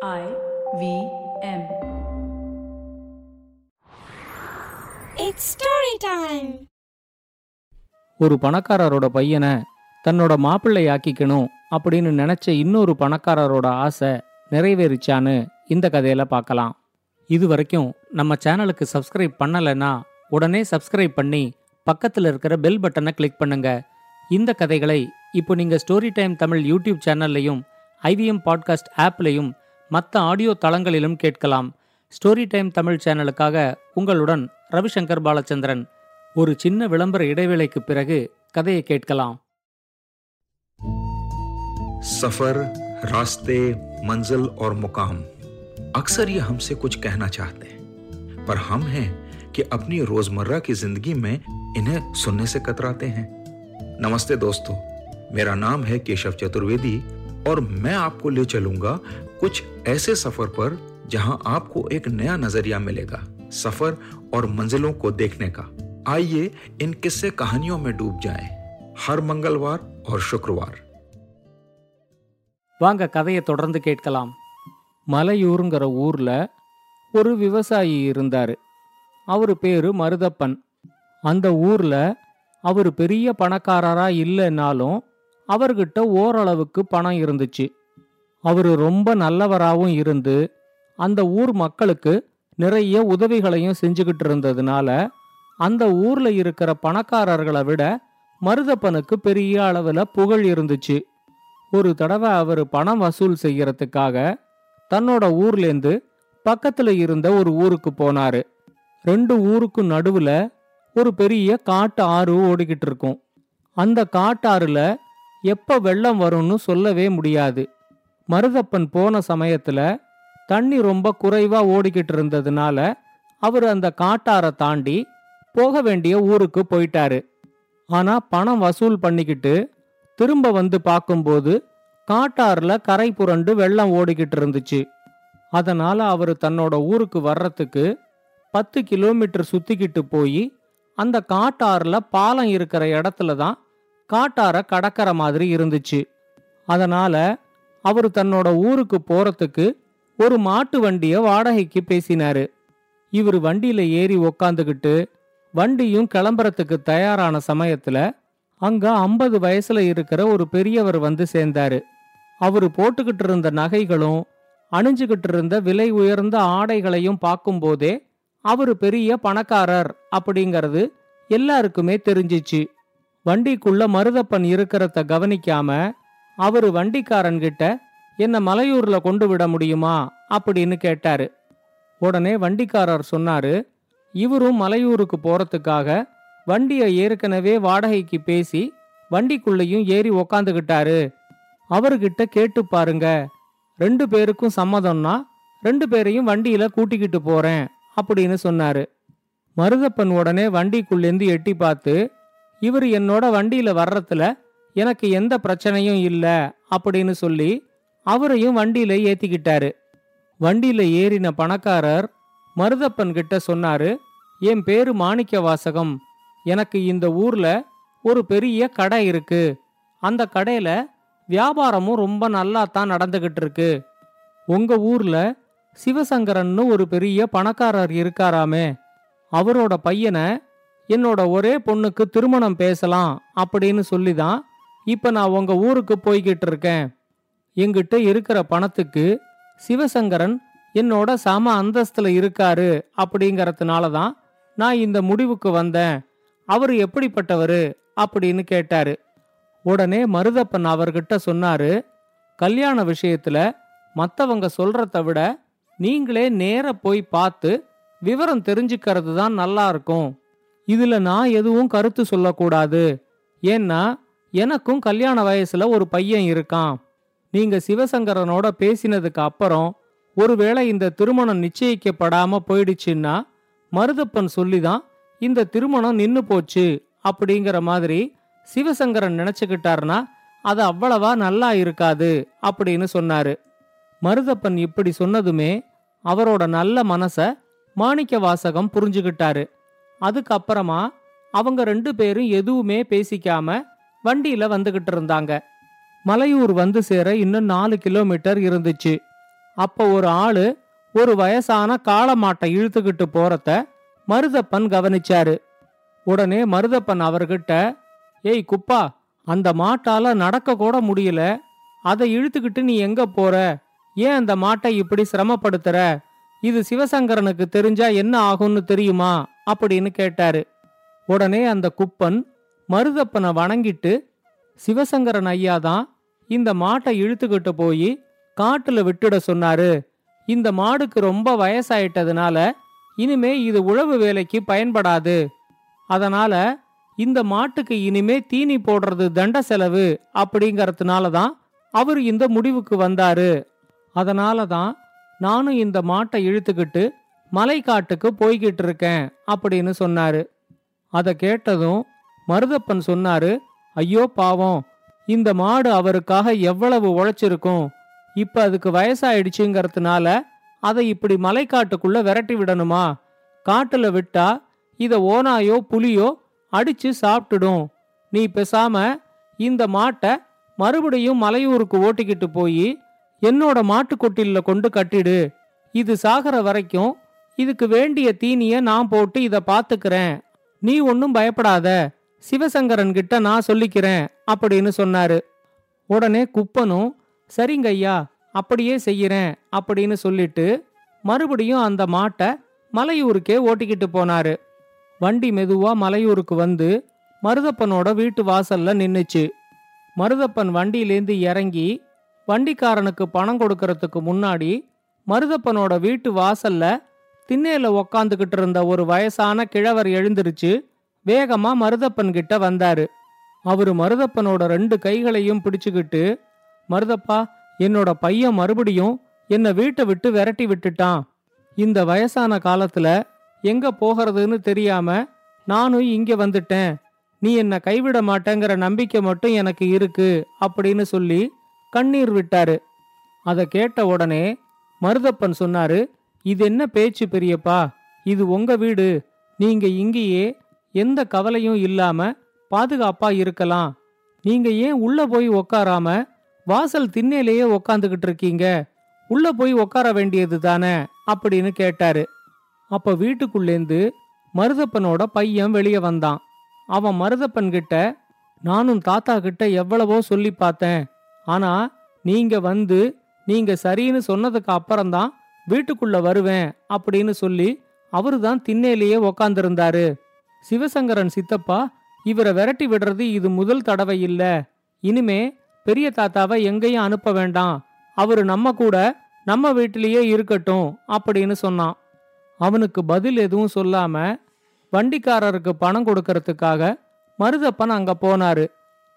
I V M. It's story time. ஒரு பணக்காரரோட பையனை தன்னோட மாப்பிள்ளையாக்கிக்கணும் அப்படின்னு நினைச்ச இன்னொரு பணக்காரரோட ஆசை நிறைவேறிச்சான்னு இந்த கதையில பார்க்கலாம் இது வரைக்கும் நம்ம சேனலுக்கு சப்ஸ்கிரைப் பண்ணலைன்னா உடனே சப்ஸ்கிரைப் பண்ணி பக்கத்தில் இருக்கிற பெல் பட்டனை கிளிக் பண்ணுங்க இந்த கதைகளை இப்போ நீங்க ஸ்டோரி டைம் தமிழ் யூடியூப் சேனல்லையும் ஐவிஎம் பாட்காஸ்ட் ஆப்லையும் மற்ற ஆடியோ தளங்களிலும் கேட்கலாம் ஸ்டோரி டைம் தமிழ் சேனலுக்காக உங்களுடன் ரவிசங்கர் பாலச்சந்திரன் ஒரு சின்ன விளம்பர இடைவேளைக்கு பிறகு கதையை கேட்கலாம் सफर रास्ते मंजिल और मुकाम अक्सर ये हमसे कुछ कहना चाहते हैं पर हम हैं कि अपनी रोजमर्रा की जिंदगी में इन्हें सुनने से कतराते हैं नमस्ते दोस्तों मेरा नाम है केशव चतुर्वेदी और मैं आपको ले चलूंगा कुछ ऐसे सफर पर जहां आपको एक नया नजरिया मिलेगा सफर और मंजिलों को देखने का आइए इन किस्से कहानियों में डूब जाएं हर मंगलवार और शुक्रवार வாங்க கதையை தொடர்ந்து கேட்கலாம் மலையூருங்கிற ஊர்ல ஒரு விவசாயி இருந்தாரு அவரு பேரு மருதப்பன் அந்த ஊர்ல அவர் பெரிய பணக்காரரா இல்லைன்னாலும் அவர்கிட்ட ஓரளவுக்கு பணம் இருந்துச்சு அவரு ரொம்ப நல்லவராகவும் இருந்து அந்த ஊர் மக்களுக்கு நிறைய உதவிகளையும் செஞ்சுக்கிட்டு இருந்ததுனால அந்த ஊர்ல இருக்கிற பணக்காரர்களை விட மருதப்பனுக்கு பெரிய அளவுல புகழ் இருந்துச்சு. ஒரு தடவை அவர் பணம் வசூல் செய்யறதுக்காக தன்னோட ஊர்லேருந்து பக்கத்துல இருந்த ஒரு ஊருக்கு போனாரு. ரெண்டு ஊருக்கு நடுவுல ஒரு பெரிய காட்டு ஆறு ஓடிக்கிட்டு இருக்கும். அந்த காட்டாறுல எப்ப வெள்ளம் வரும்னு சொல்லவே முடியாது. மருதப்பன் போன சமயத்துல தண்ணி ரொம்ப குறைவா ஓடிக்கிட்டு இருந்ததுனால அவர் அந்த காட்டாரை தாண்டி போக வேண்டிய ஊருக்கு போயிட்டாரு. ஆனா பணம் வசூல் பண்ணிக்கிட்டு திரும்ப வந்து பார்க்கும்போது காட்டாறுல கரை புரண்டு வெள்ளம் ஓடிக்கிட்டு இருந்துச்சு. அதனால அவர் தன்னோட ஊருக்கு வர்றதுக்கு பத்து கிலோமீட்டர் சுத்திக்கிட்டு போய் அந்த காட்டாறுல பாலம் இருக்கிற இடத்துல தான் காட்டார கடக்கிற மாதிரி இருந்துச்சு. அதனால அவர் தன்னோட ஊருக்கு போறதுக்கு ஒரு மாட்டு வண்டிய வாடகைக்கு பேசினாரு. இவர் வண்டியில ஏறி உக்காந்துக்கிட்டு வண்டியும் கிளம்புறதுக்கு தயாரான சமயத்துல அங்க ஐம்பது வயசுல இருக்கிற ஒரு பெரியவர் வந்து சேர்ந்தாரு. அவரு போட்டுக்கிட்டு இருந்த நகைகளும் அணிஞ்சுகிட்டு இருந்த விலை உயர்ந்த ஆடைகளையும் பார்க்கும்போதே அவரு பெரிய பணக்காரர் அப்படிங்கிறது எல்லாருக்குமே தெரிஞ்சிச்சு. வண்டிக்குள்ள மருதப்பன் இருக்கிறத கவனிக்காம அவரு வண்டிக்காரன்கிட்ட என்ன மலையூர்ல கொண்டு விட முடியுமா? அப்படின்னு கேட்டாரு. உடனே வண்டிக்காரர் சொன்னாரு இவரும் மலையூருக்கு போறதுக்காக வண்டியை ஏற்கனவே வாடகைக்கு பேசி வண்டிக்குள்ளேயும் ஏறி உக்காந்துகிட்டாரு. அவர்கிட்ட கேட்டு பாருங்க. ரெண்டு பேருக்கும் சம்மதம்னா ரெண்டு பேரையும் வண்டியில கூட்டிக்கிட்டு போறேன் அப்படின்னு சொன்னாரு. மருதப்பன் உடனே வண்டிக்குள்ளேந்து எட்டி பார்த்து இவர் என்னோட வண்டியில வர்றதுல எனக்கு எந்த பிரச்சனையும் இல்லை அப்படின்னு சொல்லி அவரையும் வண்டியில ஏத்திக்கிட்டாரு. வண்டியில ஏறின பணக்காரர் மருதப்பன் கிட்ட சொன்னாரு என் பேரு மாணிக்க வாசகம் எனக்கு இந்த ஊர்ல ஒரு பெரிய கடை இருக்கு. அந்த கடையில வியாபாரமும் ரொம்ப நல்லா தான் நடந்துகிட்டு இருக்கு உங்க ஊர்ல சிவசங்கரன்னு ஒரு பெரிய பணக்காரர் இருக்காராமே அவரோட பையனை என்னோட ஒரே பொண்ணுக்கு திருமணம் பேசலாம் அப்படின்னு சொல்லி தான் இப்ப நான் உங்க ஊருக்கு போய்கிட்டு இருக்கேன். என்கிட்ட இருக்கிற பணத்துக்கு சிவசங்கரன் என்னோட சம அந்தஸ்துல இருக்காரு அப்படிங்கறதுனால தான் நான் இந்த முடிவுக்கு வந்தேன். அவர் எப்படிப்பட்டவரு அப்படின்னு கேட்டாரு. உடனே மருதப்பன் அவர்கிட்ட சொன்னாரு கல்யாண விஷயத்துல மத்தவங்க சொல்றத விட நீங்களே நேர போய் பார்த்து விவரம் தெரிஞ்சுக்கிறது தான் நல்லா இருக்கும். இதுல நான் எதுவும் கருத்து சொல்லக்கூடாது. ஏன்னா எனக்கும் கல்யாண வயசுல ஒரு பையன் இருக்கான். நீங்க சிவசங்கரனோட பேசினதுக்கு அப்புறம் ஒருவேளை இந்த திருமணம் நிச்சயிக்கப்படாம போயிடுச்சுன்னா மருதப்பன் சொல்லிதான் இந்த திருமணம் நின்னு போச்சு அப்படிங்கிற மாதிரி சிவசங்கரன் நினைச்சுக்கிட்டார்னா அது அவ்வளவா நல்லா இருக்காது அப்படின்னு சொன்னாரு. மருதப்பன் இப்படி சொன்னதுமே அவரோட நல்ல மனச மாணிக்க வாசகம் புரிஞ்சுக்கிட்டாரு. அதுக்கப்புறமா அவங்க ரெண்டு பேரும் எதுவுமே பேசிக்காம வண்டியில வந்துகிட்டு இருந்தாங்க. மலையூர் வந்து சேர இன்னும் நாலு கிலோமீட்டர் இருந்துச்சு. அப்போ ஒரு ஆளு ஒரு வயசான காளமாட்டை இழுத்துக்கிட்டு போறத மருதப்பன் கவனிச்சாரு. உடனே மருதப்பன் அவர்கிட்ட ஏய் குப்பா அந்த மாட்டால நடக்க கூட முடியல. அதை இழுத்துக்கிட்டு நீ எங்க போற? ஏன் அந்த மாட்டை இப்படி சிரமப்படுத்துற? இது சிவசங்கரனுக்கு தெரிஞ்சா என்ன ஆகும்னு தெரியுமா? அப்படின்னு கேட்டாரு. உடனே அந்த குப்பன் மருதப்பனை வணங்கிட்டு சிவசங்கரன் ஐயா தான் இந்த மாட்டை இழுத்துக்கிட்டு போய் காட்டுல விட்டுட சொன்னாரு. இந்த மாடுக்கு ரொம்ப வயசாயிட்டதுனால இனிமே இது உழவு வேலைக்கு பயன்படாது. அதனால இந்த மாட்டுக்கு இனிமே தீனி போடுறது தண்ட செலவு அப்படிங்கறதுனால தான் அவர் இந்த முடிவுக்கு வந்தாரு. அதனால தான் நானும் இந்த மாட்டை இழுத்துக்கிட்டு மலைக்காட்டுக்கு போய்கிட்டு இருக்கேன் அப்படின்னு சொன்னாரு. அதை கேட்டதும் மருதப்பன் சொன்னாரு ஐயோ பாவம் இந்த மாடு அவருக்காக எவ்வளவு உழைச்சிருக்கும்? இப்ப அதுக்கு வயசாயிடுச்சுங்கிறதுனால அதை இப்படி மலைக்காட்டுக்குள்ள விரட்டி விடணுமா? காட்டுல விட்டா இத ஓனாயோ புலியோ அடிச்சு சாப்பிட்டுடும். நீ பெசாம இந்த மாட்டை மறுபடியும் மலையூருக்கு ஓட்டிக்கிட்டு போய் என்னோட மாட்டுக்கொட்டில கொண்டு கட்டிடு. இது சாகிற வரைக்கும் இதுக்கு வேண்டிய தீனிய நான் போட்டு இத பாத்துக்கிறேன். நீ ஒன்னும் பயப்படாத. சிவசங்கரன் கிட்ட நான் சொல்லிக்கிறேன் அப்படின்னு சொன்னாரு. உடனே குப்பனும் சரிங்க ஐயா அப்படியே செய்யறேன் அப்படின்னு சொல்லிட்டு மறுபடியும் அந்த மாட்டை மலையூருக்கே ஓட்டிக்கிட்டு போனாரு. வண்டி மெதுவா மலையூருக்கு வந்து மருதப்பனோட வீட்டு வாசல்ல நின்னுச்சு. மருதப்பன் வண்டியிலேந்து இறங்கி வண்டிக்காரனுக்கு பணம் கொடுக்கறதுக்கு முன்னாடி மருதப்பனோட வீட்டு வாசல்ல திண்ணையில உக்காந்துகிட்டு இருந்த ஒரு வயசான கிழவர் எழுந்திருச்சு வேகமா மருதப்பன் கிட்ட வந்தாரு. அவரு மருதப்பனோட ரெண்டு கைகளையும் பிடிச்சுக்கிட்டு மருதப்பா என்னோட பையன் மறுபடியும் என்னை வீட்டை விட்டு விரட்டி விட்டுட்டான். இந்த வயசான காலத்துல எங்க போகிறதுன்னு தெரியாம நானும் இங்க வந்துட்டேன். நீ என்னை கைவிட மாட்டேங்கிற நம்பிக்கை மட்டும் எனக்கு இருக்கு அப்படின்னு சொல்லி கண்ணீர் விட்டாரு. அதை கேட்ட உடனே மருதப்பன் சொன்னாரு இது என்ன பேச்சு பெரியப்பா? இது உங்க வீடு. நீங்க இங்கேயே எந்த கவலையும் இல்லாம பாதுகாப்பா இருக்கலாம். நீங்க ஏன் உள்ள போய் உக்காராம வாசல் திண்ணையிலேயே உக்காந்துகிட்டு இருக்கீங்க? உள்ள போய் உட்கார வேண்டியது தானே? அப்படின்னு கேட்டாரு. அப்ப வீட்டுக்குள்ளேந்து மருதப்பனோட பையன் வெளியே வந்தான். அவன் மருதப்பன் கிட்ட நானும் தாத்தா கிட்ட எவ்வளவோ சொல்லி பார்த்தேன். ஆனா நீங்க வந்து நீங்க சரின்னு சொன்னதுக்கு அப்புறம்தான் வீட்டுக்குள்ள வருவேன் அப்படின்னு சொல்லி அவரு தான் திண்ணையிலேயே உக்காந்துருந்தாரு. சிவசங்கரன் சித்தப்பா இவரை விரட்டி விடுறது இது முதல் தடவை இல்ல. இனிமே பெரிய தாத்தாவை எங்கேயும் அனுப்ப வேண்டாம். அவரு நம்ம கூட நம்ம வீட்டிலேயே இருக்கட்டும் அப்படின்னு சொன்னான். அவனுக்கு பதில் எதுவும் சொல்லாம வண்டிக்காரருக்கு பணம் கொடுக்கறதுக்காக மருதப்பன் அங்க போனாரு.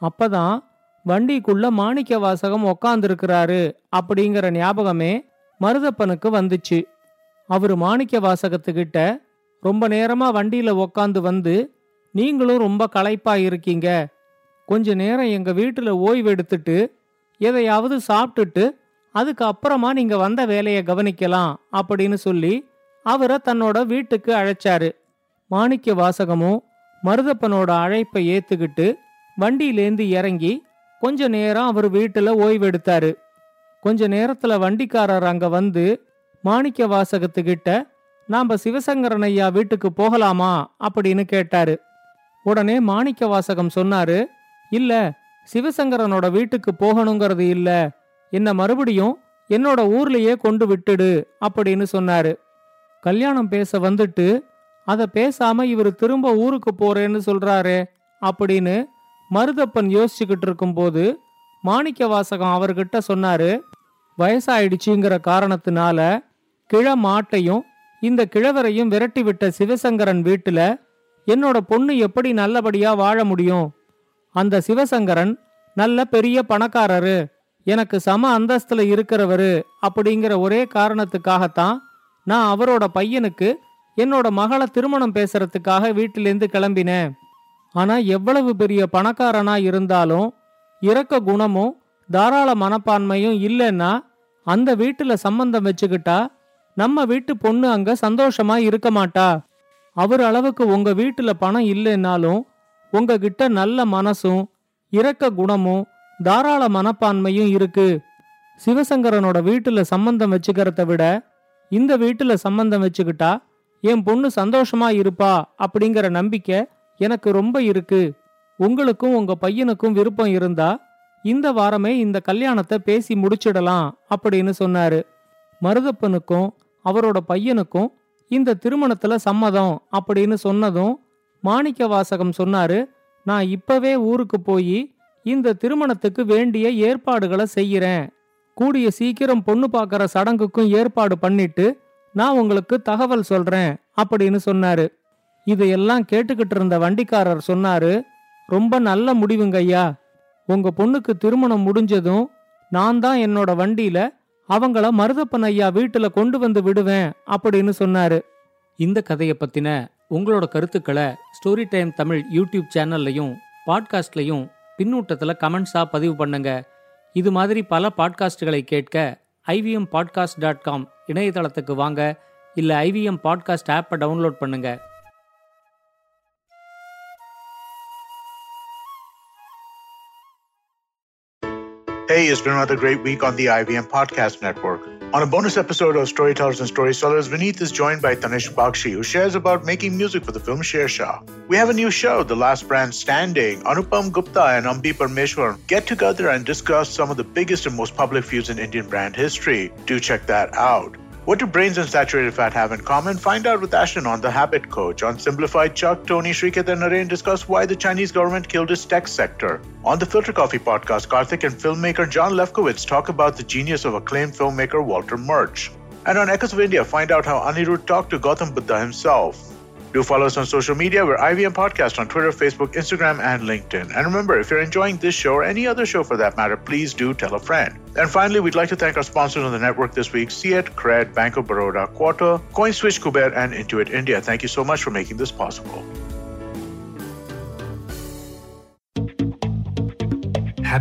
அப்பதான் வண்டிக்குள்ள மாணிக்க வாசகம் உக்காந்துருக்கிறாரு அப்படிங்கிற ஞாபகமே மருதப்பனுக்கு வந்துச்சு. அவரு மாணிக்க வாசகத்துக்கிட்ட ரொம்ப நேரமா வண்டியில உக்காந்து வந்து நீங்களும் ரொம்ப களைப்பா இருக்கீங்க. கொஞ்ச நேரம் எங்க வீட்டுல ஓய்வு எடுத்துட்டு எதையாவது சாப்பிட்டுட்டு அதுக்கு அப்புறமா நீங்க வந்த வேலையை கவனிக்கலாம் அப்படின்னு சொல்லி அவரை தன்னோட வீட்டுக்கு அழைச்சாரு. மாணிக்க வாசகமும் மருதப்பனோட அழைப்பை ஏத்துக்கிட்டு வண்டியிலேந்து இறங்கி கொஞ்ச நேரம் அவர் வீட்டுல ஓய்வெடுத்தாரு கொஞ்ச நேரத்துல வண்டிக்காரர் அங்க வந்து மாணிக்க வாசகத்துக்கிட்ட நாம சிவசங்கரன் ஐயா வீட்டுக்கு போகலாமா? அப்படின்னு கேட்டாரு. உடனே மாணிக்க வாசகம் சொன்னாரு இல்ல சிவசங்கரனோட வீட்டுக்கு போகணுங்கிறது இல்ல. என்ன மறுபடியும் என்னோட ஊர்லயே கொண்டு விட்டுடு அப்படின்னு சொன்னாரு. கல்யாணம் பேச வந்துட்டு அதை பேசாம இவர் திரும்ப ஊருக்கு போறேன்னு சொல்றாரே அப்படின்னு மருதப்பன் யோசிச்சுக்கிட்டு இருக்கும்போது மாணிக்க வாசகம் அவர்கிட்ட சொன்னாரு வயசாயிடுச்சுங்கிற காரணத்தினால கிழ மாட்டையும் இந்த கிழவரையும் விரட்டிவிட்ட சிவசங்கரன் வீட்டுல என்னோட பொண்ணு எப்படி நல்லபடியா வாழ முடியும்? அந்த சிவசங்கரன் நல்ல பெரிய பணக்காரரு. எனக்கு சம அந்தஸ்துல இருக்கிறவரு. அப்படிங்கிற ஒரே காரணத்துக்காகத்தான் நான் அவரோட பையனுக்கு என்னோட மகளை திருமணம் பேசுறதுக்காக வீட்டிலேருந்து கிளம்பினேன். ஆனா எவ்வளவு பெரிய பணக்காரனா இருந்தாலும் இரக்க குணமும் தாராள மனப்பான்மையும் இல்லைன்னா அந்த வீட்டுல சம்பந்தம் வச்சுக்கிட்டா நம்ம வீட்டு பொண்ணு அங்க சந்தோஷமா இருக்க மாட்டா. அவர் அளவுக்கு உங்க வீட்டுல பணம் இல்லைன்னாலும் உங்ககிட்ட நல்ல மனசும் இரக்க குணமும் தாராள மனப்பான்மையும் இருக்கு. சிவசங்கரனோட வீட்டுல சம்பந்தம் வச்சுக்கிறத விட இந்த வீட்டுல சம்பந்தம் வச்சுக்கிட்டா என் பொண்ணு சந்தோஷமா இருப்பா அப்படிங்கிற நம்பிக்கை எனக்கு ரொம்ப இருக்கு. உங்களுக்கும் உங்க பையனுக்கும் விருப்பம் இருந்தா இந்த வாரமே இந்த கல்யாணத்தை பேசி முடிச்சிடலாம் அப்படின்னு சொன்னாரு. மருதப்பனுக்கும் அவரோட பையனுக்கும் இந்த திருமணத்துல சம்மதம் அப்படின்னு சொன்னதும் மாணிக்க வாசகம் சொன்னாரு நான் இப்பவே ஊருக்கு போய் இந்த திருமணத்துக்கு வேண்டிய ஏற்பாடுகளை செய்யறேன். கூடிய சீக்கிரம் பொண்ணு பார்க்கற சடங்குக்கும் ஏற்பாடு பண்ணிட்டு நான் உங்களுக்கு தகவல் சொல்றேன் அப்படின்னு சொன்னாரு. இதையெல்லாம் கேட்டுக்கிட்டு இருந்த வண்டிக்காரர் சொன்னாரு ரொம்ப நல்ல முடிவுங்க ஐயா உங்க பொண்ணுக்கு திருமணம் முடிஞ்சதும் நான் தான் என்னோட வண்டியில அவங்கள மருதப்பன் ஐயா வீட்டுல கொண்டு வந்து விடுவேன் அப்படின்னு சொன்னாரு. இந்த கதையை பத்தின உங்களோட கருத்துக்களை ஸ்டோரி டைம் தமிழ் யூடியூப் சேனல்லையும் பாட்காஸ்ட்லையும் பின்னூட்டத்தில் கமெண்ட்ஸா பதிவு பண்ணுங்க. இது மாதிரி பல பாட்காஸ்டுகளை கேட்க ஐவிஎம் பாட்காஸ்ட் டாட் காம் இணையதளத்துக்கு வாங்க. இல்ல ஐவிஎம் பாட்காஸ்ட் ஆப்பை டவுன்லோட் பண்ணுங்க. Hey, it's been another great week on the IBM Podcast Network. On a bonus episode of Storytellers and Storytellers, Vineet is joined by Tanish Bakshi, who shares about making music for the film Sher Shah. We have a new show, The Last Brand Standing. Anupam Gupta and Ambi Parmeshwar get together and discuss some of the biggest and most public feuds in Indian brand history. Do check that out. What do brains and saturated fat have in common? Find out with Ashton on The Habit Coach. On Simplified, Chuck, Tony, Shriketh, and Naren discuss why the Chinese government killed its tech sector. On the Filter Coffee podcast, Karthik and filmmaker John Lefkowitz talk about the genius of acclaimed filmmaker Walter Murch. And on Echoes of India, find out how Anirudh talked to Gautam Buddha himself. Do follow us on social media. We're IVM Podcast on Twitter, Facebook, Instagram, and LinkedIn. And remember, if you're enjoying this show or any other show for that matter, please do tell a friend. And finally, we'd like to thank our sponsors on the network this week Fiat, Cred, Bank of Baroda, Quarter, CoinSwitch, Kuber, and Intuit India. Thank you so much for making this possible.